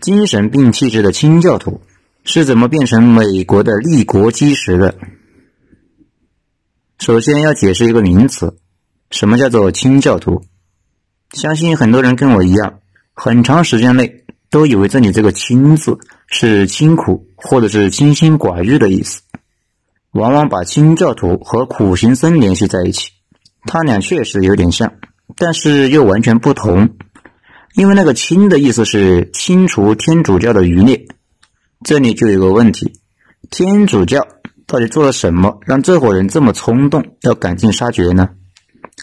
精神病气质的清教徒是怎么变成美国的立国基石的？首先要解释一个名词，什么叫做清教徒？相信很多人跟我一样，很长时间内都以为这里这个“清”字是清苦或者是清心寡欲的意思，往往把清教徒和苦行僧联系在一起。他俩确实有点像，但是又完全不同。因为那个“清”的意思是清除天主教的余孽，这里就有个问题：天主教到底做了什么，让这伙人这么冲动，要赶尽杀绝呢？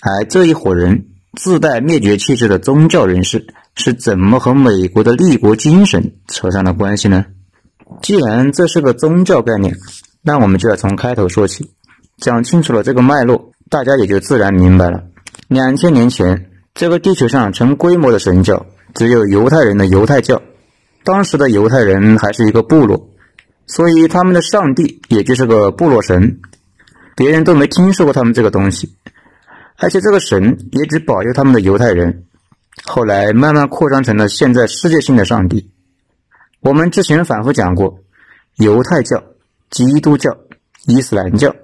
而这一伙人自带灭绝气质的宗教人士是怎么和美国的立国精神扯上了关系呢？既然这是个宗教概念，那我们就要从开头说起，讲清楚了这个脉络，大家也就自然明白了。两千年前。这个地球上成规模的神教只有犹太人的犹太教，当时的犹太人还是一个部落，所以他们的上帝也就是个部落神，别人都没听说过他们这个东西，而且这个神也只保佑他们的犹太人。后来慢慢扩张成了现在世界性的上帝。我们之前反复讲过，犹太教、基督教、伊斯兰教，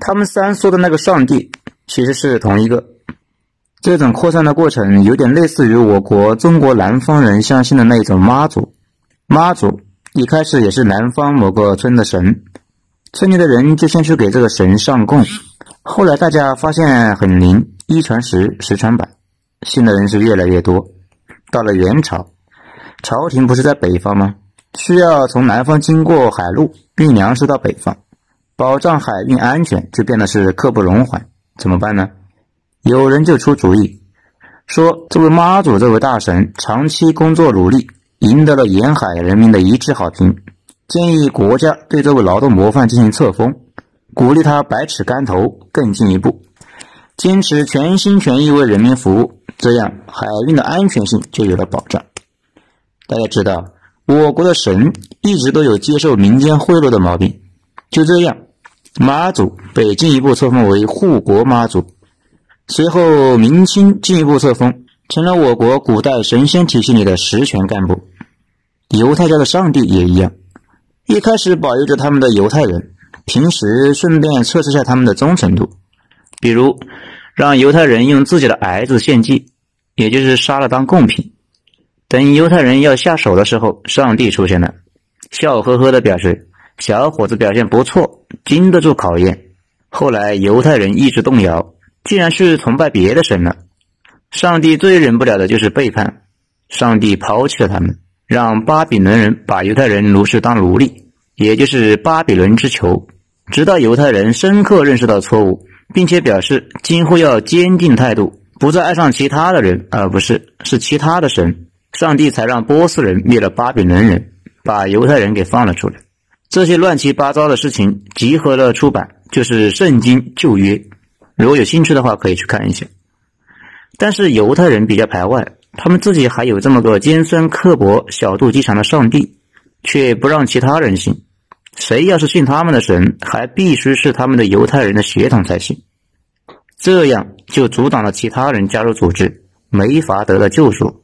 他们三说的那个上帝其实是同一个。这种扩散的过程有点类似于我国中国南方人相信的那一种妈祖。妈祖一开始也是南方某个村的神，村里的人就先去给这个神上供。后来大家发现很灵，一传十，十传百，信的人是越来越多。到了元朝，朝廷不是在北方吗？需要从南方经过海路运粮食到北方，保障海运安全就变得是刻不容缓。怎么办呢？有人就出主意，说这位妈祖这位大神长期工作努力，赢得了沿海人民的一致好评，建议国家对这位劳动模范进行册封，鼓励他百尺竿头更进一步，坚持全心全意为人民服务，这样海运的安全性就有了保障。大家知道，我国的神一直都有接受民间贿赂的毛病，就这样，妈祖被进一步册封为护国妈祖。随后，明清进一步册封，成了我国古代神仙体系里的实权干部。犹太教的上帝也一样，一开始保佑着他们的犹太人，平时顺便测试下他们的忠诚度，比如让犹太人用自己的儿子献祭，也就是杀了当贡品。等犹太人要下手的时候，上帝出现了，笑呵呵的表示：“小伙子表现不错，经得住考验。”后来犹太人意志动摇。既然是崇拜别的神了，上帝最忍不了的就是背叛。上帝抛弃了他们，让巴比伦人把犹太人奴是当奴隶，也就是巴比伦之囚。直到犹太人深刻认识到错误，并且表示今后要坚定态度，不再爱上其他的人，而不是是其他的神，上帝才让波斯人灭了巴比伦人，把犹太人给放了出来。这些乱七八糟的事情集合了出版，就是《圣经旧约》。如果有兴趣的话，可以去看一下。但是犹太人比较排外，他们自己还有这么个尖酸刻薄、小肚鸡肠的上帝，却不让其他人信。谁要是信他们的神，还必须是他们的犹太人的血统才行。这样就阻挡了其他人加入组织，没法得到救赎。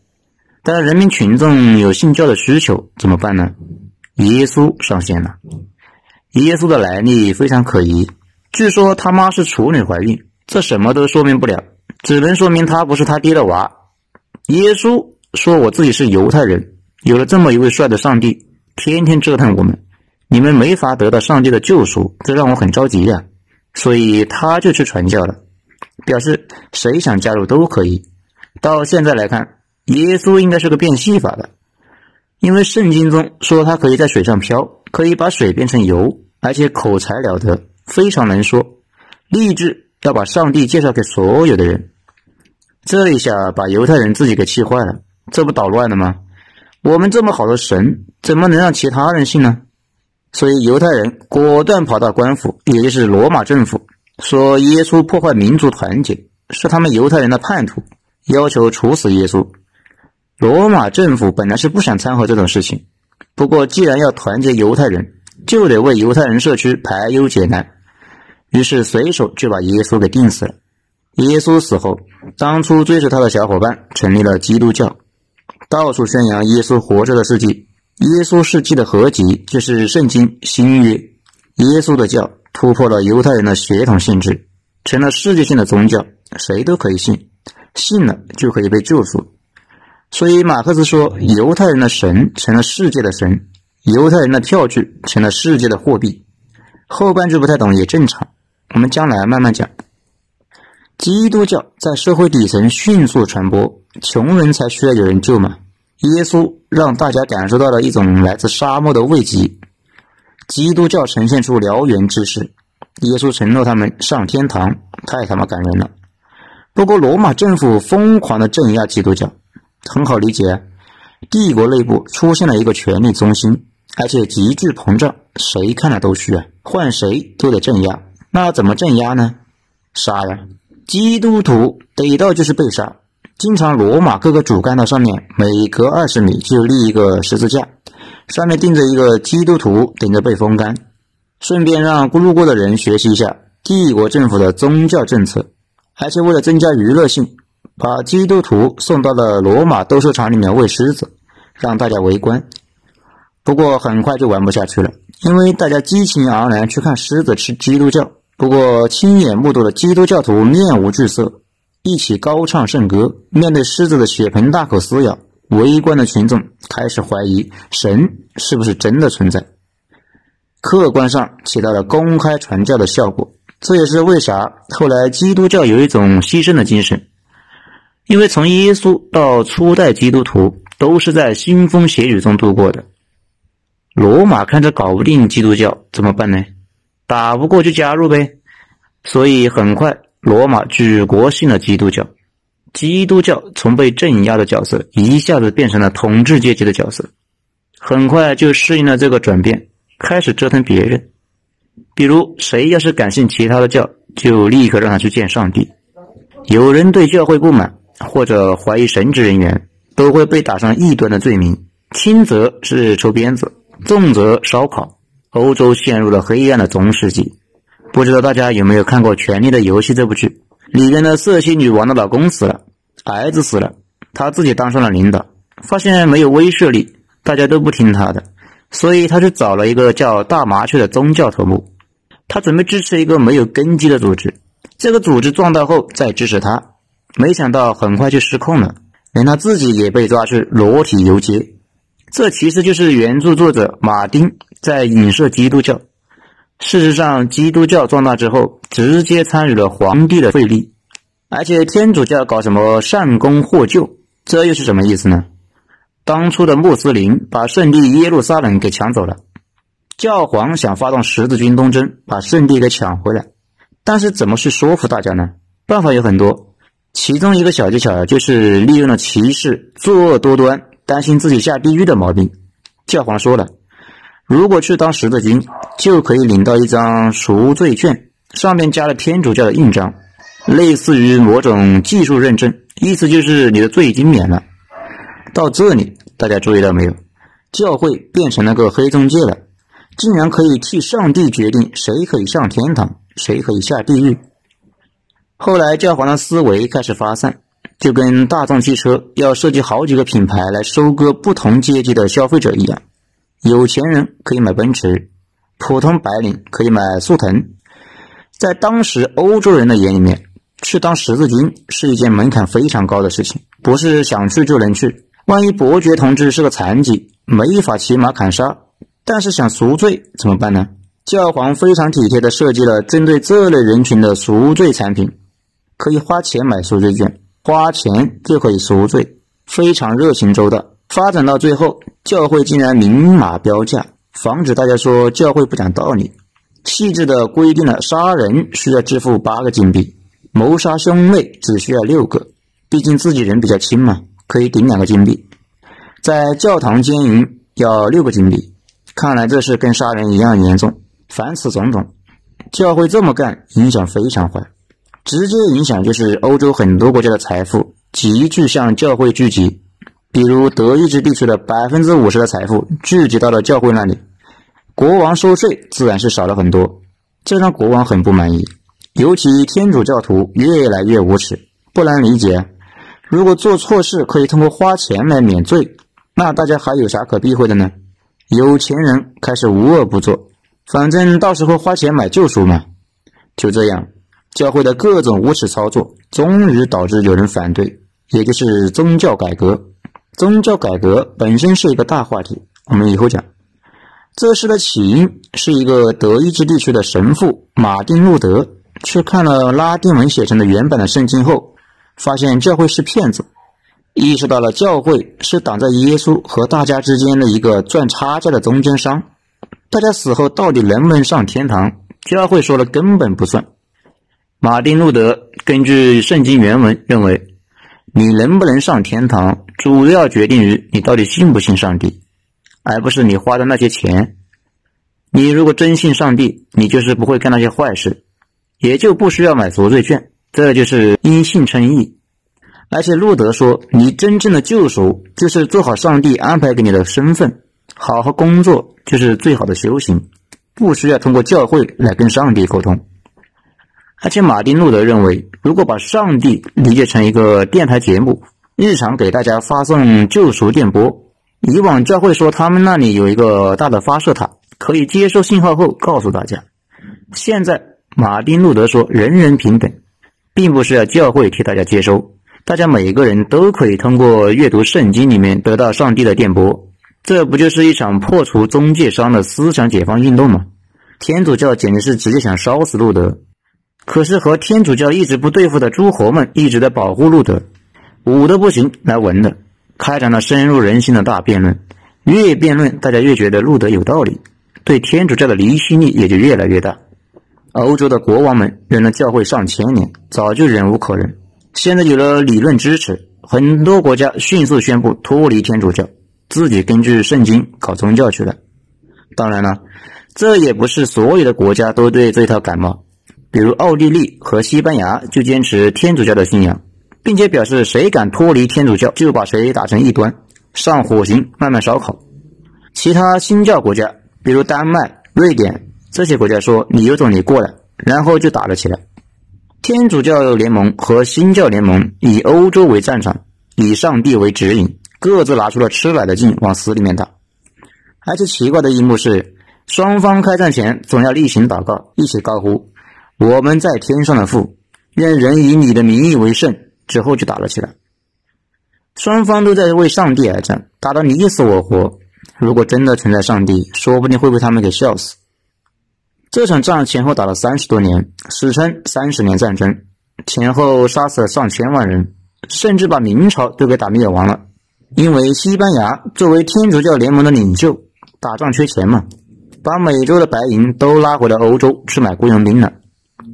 但人民群众有信教的需求，怎么办呢？耶稣上线了。耶稣的来历非常可疑。据说他妈是处女怀孕，这什么都说明不了，只能说明他不是他爹的娃。耶稣说：“我自己是犹太人，有了这么一位帅的上帝，天天折腾我们，你们没法得到上帝的救赎，这让我很着急呀。”所以他就去传教了，表示谁想加入都可以。到现在来看，耶稣应该是个变戏法的，因为圣经中说他可以在水上漂，可以把水变成油，而且口才了得。非常能说，立志要把上帝介绍给所有的人。这一下把犹太人自己给气坏了，这不捣乱了吗？我们这么好的神，怎么能让其他人信呢？所以犹太人果断跑到官府，也就是罗马政府，说耶稣破坏民族团结，是他们犹太人的叛徒，要求处死耶稣。罗马政府本来是不想掺和这种事情，不过既然要团结犹太人。就得为犹太人社区排忧解难，于是随手就把耶稣给钉死了。耶稣死后，当初追随他的小伙伴成立了基督教，到处宣扬耶稣活着的事迹。耶稣事迹的合集就是圣经新约。耶稣的教突破了犹太人的血统限制，成了世界性的宗教，谁都可以信，信了就可以被救赎。所以马克思说，犹太人的神成了世界的神，犹太人的票据成了世界的货币。后半句不太懂也正常，我们将来慢慢讲。基督教在社会底层迅速传播，穷人才需要有人救嘛。耶稣让大家感受到了一种来自沙漠的慰藉。基督教呈现出燎原之势，耶稣承诺他们上天堂，太他妈感人了。不过罗马政府疯狂的镇压基督教，很好理解，帝国内部出现了一个权力中心，而且急剧膨胀，谁看了都虚啊，换谁都得镇压。那怎么镇压呢？杀呀！基督徒逮到就是被杀，经常罗马各个主干道上面每隔二十米就立一个十字架，上面钉着一个基督徒等着被风干，顺便让路过的人学习一下帝国政府的宗教政策，而且为了增加娱乐性，把基督徒送到了罗马斗兽场里面喂狮子，让大家围观。不过很快就玩不下去了，因为大家激情盎然去看狮子吃基督教。不过，亲眼目睹了基督教徒面无惧色，一起高唱圣歌，面对狮子的血盆大口撕咬，围观的群众开始怀疑神是不是真的存在。客观上起到了公开传教的效果，这也是为啥后来基督教有一种牺牲的精神，因为从耶稣到初代基督徒都是在腥风血雨中度过的。罗马看着搞不定基督教，怎么办呢？打不过就加入呗，所以很快罗马举国信了基督教，基督教从被镇压的角色一下子变成了统治阶级的角色，很快就适应了这个转变，开始折腾别人。比如谁要是敢信其他的教，就立刻让他去见上帝。有人对教会不满或者怀疑神职人员，都会被打上异端的罪名，轻则是抽鞭子，重则烧烤。欧洲陷入了黑暗的中世纪，不知道大家有没有看过《权力的游戏》这部剧？里面的瑟西女王的老公死了，儿子死了，她自己当上了领导，发现没有威慑力，大家都不听她的，所以她就找了一个叫大麻雀的宗教头目，他准备支持一个没有根基的组织，这个组织壮大后再支持他，没想到很快就失控了，连他自己也被抓去裸体游街。这其实就是原著作者马丁在影射基督教。事实上，基督教壮大之后，直接参与了皇帝的废立，而且天主教搞什么善功获救，这又是什么意思呢？当初的穆斯林把圣地耶路撒冷给抢走了，教皇想发动十字军东征，把圣地给抢回来，但是怎么去说服大家呢？办法有很多，其中一个小技巧就是利用了骑士作恶多端。担心自己下地狱的毛病，教皇说了，如果去当十字军，就可以领到一张赎罪券，上面加了天主教的印章，类似于某种技术认证，意思就是你的罪已经免了。到这里，大家注意到没有？教会变成了个黑中介了，竟然可以替上帝决定谁可以上天堂，谁可以下地狱。后来，教皇的思维开始发散。就跟大众汽车要设计好几个品牌来收割不同阶级的消费者一样，有钱人可以买奔驰，普通白领可以买速腾。在当时欧洲人的眼里面，去当十字军是一件门槛非常高的事情，不是想去就能去。万一伯爵同志是个残疾，没法骑马砍杀，但是想赎罪怎么办呢？教皇非常体贴地设计了针对这类人群的赎罪产品，可以花钱买赎罪券。花钱就可以赎罪，非常热情周到。发展到最后，教会竟然明码标价，防止大家说教会不讲道理，细致的规定了杀人需要支付八个金币，谋杀兄妹只需要六个。毕竟自己人比较轻嘛，可以顶两个金币。在教堂奸淫要六个金币，看来这事跟杀人一样严重。凡此种种，教会这么干，影响非常坏。直接影响就是欧洲很多国家的财富急剧向教会聚集，比如德意志地区的百分之五十的财富聚集到了教会那里，国王收税自然是少了很多，这让国王很不满意。尤其天主教徒越来越无耻，不难理解。如果做错事可以通过花钱来免罪，那大家还有啥可避讳的呢？有钱人开始无恶不作，反正到时候花钱买救赎嘛。就这样，教会的各种无耻操作，终于导致有人反对，也就是宗教改革。宗教改革本身是一个大话题，我们以后讲。这事的起因是一个德意志地区的神父马丁路德，去看了拉丁文写成的原版的圣经后，发现教会是骗子，意识到了教会是挡在耶稣和大家之间的一个赚差价的中间商。大家死后到底能不能上天堂，教会说了根本不算。马丁路德根据圣经原文认为，你能不能上天堂，主要决定于你到底信不信上帝。而不是你花的那些钱。你如果真信上帝，你就是不会干那些坏事，也就不需要买赎罪券。这就是因信称义。而且路德说，你真正的救赎就是做好上帝安排给你的身份，好好工作就是最好的修行，不需要通过教会来跟上帝沟通。而且马丁路德认为，如果把上帝理解成一个电台节目，日常给大家发送救赎电波。以往教会说他们那里有一个大的发射塔，可以接收信号后告诉大家。现在马丁路德说人人平等，并不是要教会替大家接收，大家每一个人都可以通过阅读圣经里面得到上帝的电波。这不就是一场破除中介商的思想解放运动吗？天主教简直是直接想烧死路德。可是和天主教一直不对付的诸侯们一直在保护路德，武的不行来文的。开展了深入人心的大辩论，越辩论，大家越觉得路德有道理，对天主教的离心力也就越来越大。欧洲的国王们忍了教会上千年，早就忍无可忍。现在有了理论支持，很多国家迅速宣布脱离天主教，自己根据圣经搞宗教去了。当然了，这也不是所有的国家都对这套感冒，比如奥地利和西班牙就坚持天主教的信仰。并且表示，谁敢脱离天主教，就把谁打成异端，上火刑，慢慢烧烤。其他新教国家，比如丹麦、瑞典这些国家说：“你有种，你过来。”然后就打了起来。天主教联盟和新教联盟以欧洲为战场，以上帝为指引，各自拿出了吃奶的劲往死里面打。而且奇怪的一幕是，双方开战前总要例行祷告，一起高呼：“我们在天上的父，愿人以你的名义为圣。”之后就打了起来，双方都在为上帝而战，打得你死我活。如果真的存在上帝，说不定会被他们给笑死。这场仗前后打了三十多年，史称三十年战争，前后杀死了上千万人，甚至把明朝都给打灭亡了。因为西班牙作为天主教联盟的领袖，打仗缺钱嘛，把美洲的白银都拉回了欧洲去买雇佣兵了。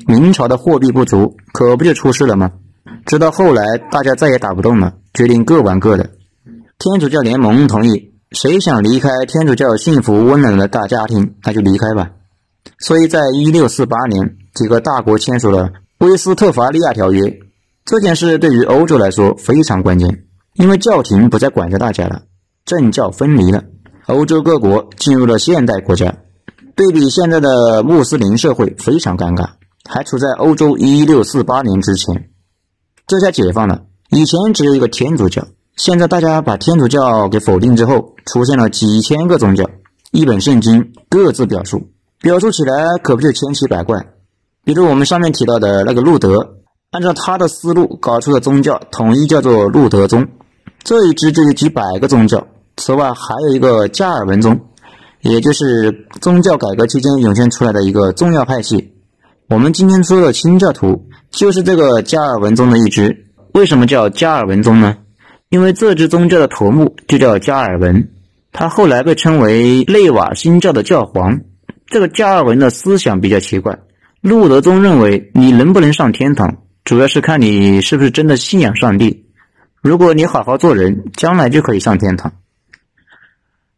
明朝的货币不足，可不就出事了吗？直到后来，大家再也打不动了，决定各玩各的。天主教联盟同意，谁想离开天主教幸福温暖的大家庭，那就离开吧。所以在一六四八年，几个大国签署了《威斯特伐利亚条约》。这件事对于欧洲来说非常关键，因为教廷不再管着大家了，政教分离了，欧洲各国进入了现代国家。对比现在的穆斯林社会，非常尴尬，还处在欧洲一六四八年之前。这下解放了，以前只有一个天主教，现在大家把天主教给否定之后，出现了几千个宗教，一本圣经各自表述，表述起来可不就千奇百怪。比如我们上面提到的那个路德，按照他的思路搞出的宗教，统一叫做路德宗，这一支就有几百个宗教。此外还有一个加尔文宗，也就是宗教改革期间涌现出来的一个重要派系。我们今天说的清教徒。就是这个加尔文宗的一支，为什么叫加尔文宗呢？因为这支宗教的头目就叫加尔文，他后来被称为内瓦新教的教皇。这个加尔文的思想比较奇怪，路德宗认为你能不能上天堂，主要是看你是不是真的信仰上帝。如果你好好做人，将来就可以上天堂。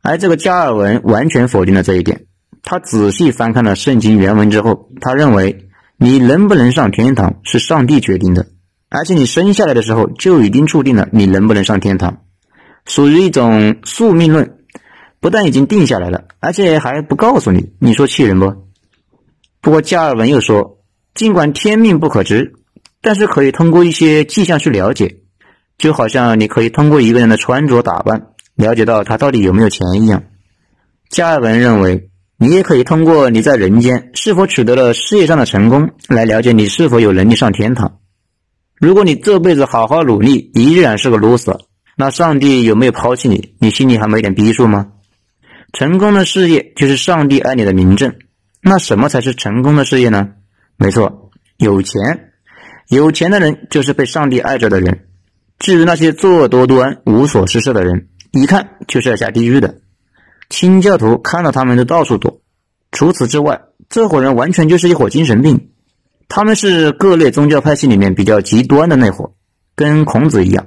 而这个加尔文完全否定了这一点，他仔细翻看了圣经原文之后，他认为。你能不能上天堂是上帝决定的，而且你生下来的时候就已经注定了你能不能上天堂，属于一种宿命论，不但已经定下来了，而且还不告诉你，你说气人不？不过加尔文又说，尽管天命不可知，但是可以通过一些迹象去了解，就好像你可以通过一个人的穿着打扮了解到他到底有没有钱一样。加尔文认为，你也可以通过你在人间是否取得了事业上的成功来了解你是否有能力上天堂。如果你这辈子好好努力，依然是个 loser，那上帝有没有抛弃你？你心里还没点逼数吗？成功的事业就是上帝爱你的明证。那什么才是成功的事业呢？没错，有钱。有钱的人就是被上帝爱着的人。至于那些作恶多端、无所事事的人，一看就是要下地狱的。清教徒看到他们就到处躲。除此之外，这伙人完全就是一伙精神病。他们是各类宗教派系里面比较极端的那伙，跟孔子一样，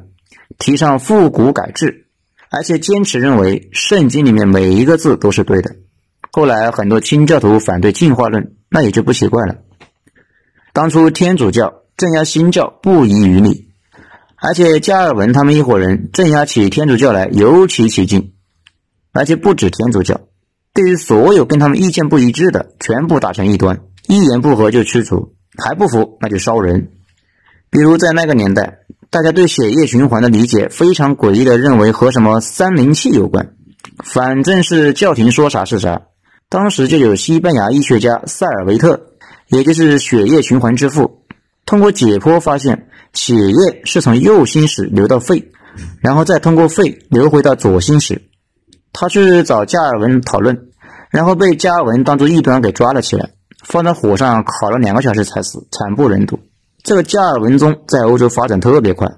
提倡复古改制，而且坚持认为圣经里面每一个字都是对的。后来很多清教徒反对进化论，那也就不奇怪了。当初天主教镇压新教不遗余力，而且加尔文他们一伙人镇压起天主教来尤其起劲，而且不止天主教，对于所有跟他们意见不一致的，全部打成一端，一言不合就驱除，还不服那就烧人。比如在那个年代，大家对血液循环的理解非常诡异的认为和什么三灵气有关，反正是教廷说啥是啥。当时就有西班牙医学家塞尔维特，也就是血液循环之父，通过解剖发现，血液是从右心室流到肺，然后再通过肺流回到左心室。他去找加尔文讨论，然后被加尔文当作异端给抓了起来，放在火上烤了两个小时才死，惨不忍睹。这个加尔文宗在欧洲发展特别快，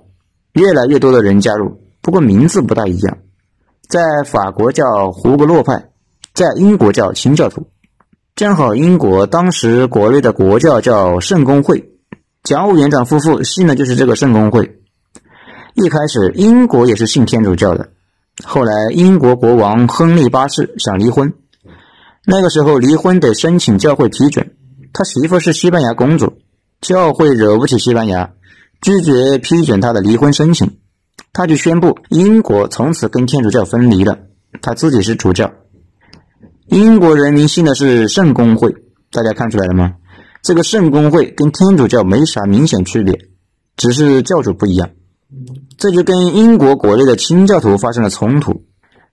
越来越多的人加入，不过名字不大一样，在法国叫胡格诺派。在英国叫清教徒，正好英国当时国内的国教叫圣公会，蒋委员长夫妇信的就是这个圣公会。一开始英国也是信天主教的，后来英国国王亨利八世想离婚，那个时候离婚得申请教会批准，他媳妇是西班牙公主，教会惹不起西班牙，拒绝批准他的离婚申请，他就宣布英国从此跟天主教分离了，他自己是主教。英国人民信的是圣公会，大家看出来了吗？这个圣公会跟天主教没啥明显区别，只是教主不一样。这就跟英国国内的清教徒发生了冲突，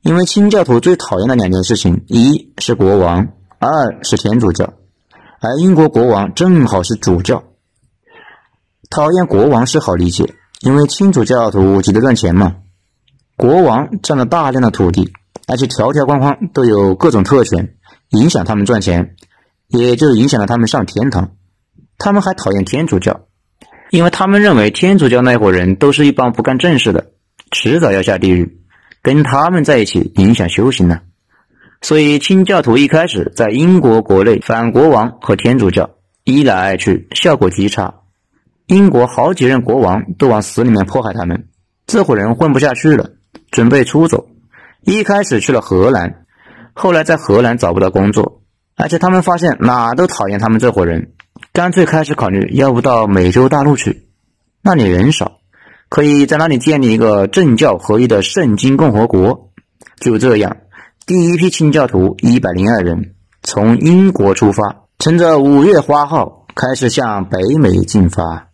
因为清教徒最讨厌的两件事情，一是国王，二是天主教，而英国国王正好是主教。讨厌国王是好理解，因为清主教徒急着赚钱嘛，国王占了大量的土地。而且条条框框都有各种特权，影响他们赚钱，也就影响了他们上天堂。他们还讨厌天主教，因为他们认为天主教那伙人都是一帮不干正事的，迟早要下地狱，跟他们在一起影响修行呢。所以清教徒一开始在英国国内反国王和天主教，一来二去效果极差，英国好几任国王都往死里面迫害他们，这伙人混不下去了，准备出走。一开始去了荷兰，后来在荷兰找不到工作，而且他们发现哪都讨厌他们这伙人，干脆开始考虑要不到美洲大陆去，那里人少，可以在那里建立一个政教合一的圣经共和国。就这样，第一批清教徒一百零二人从英国出发，乘着五月花号开始向北美进发。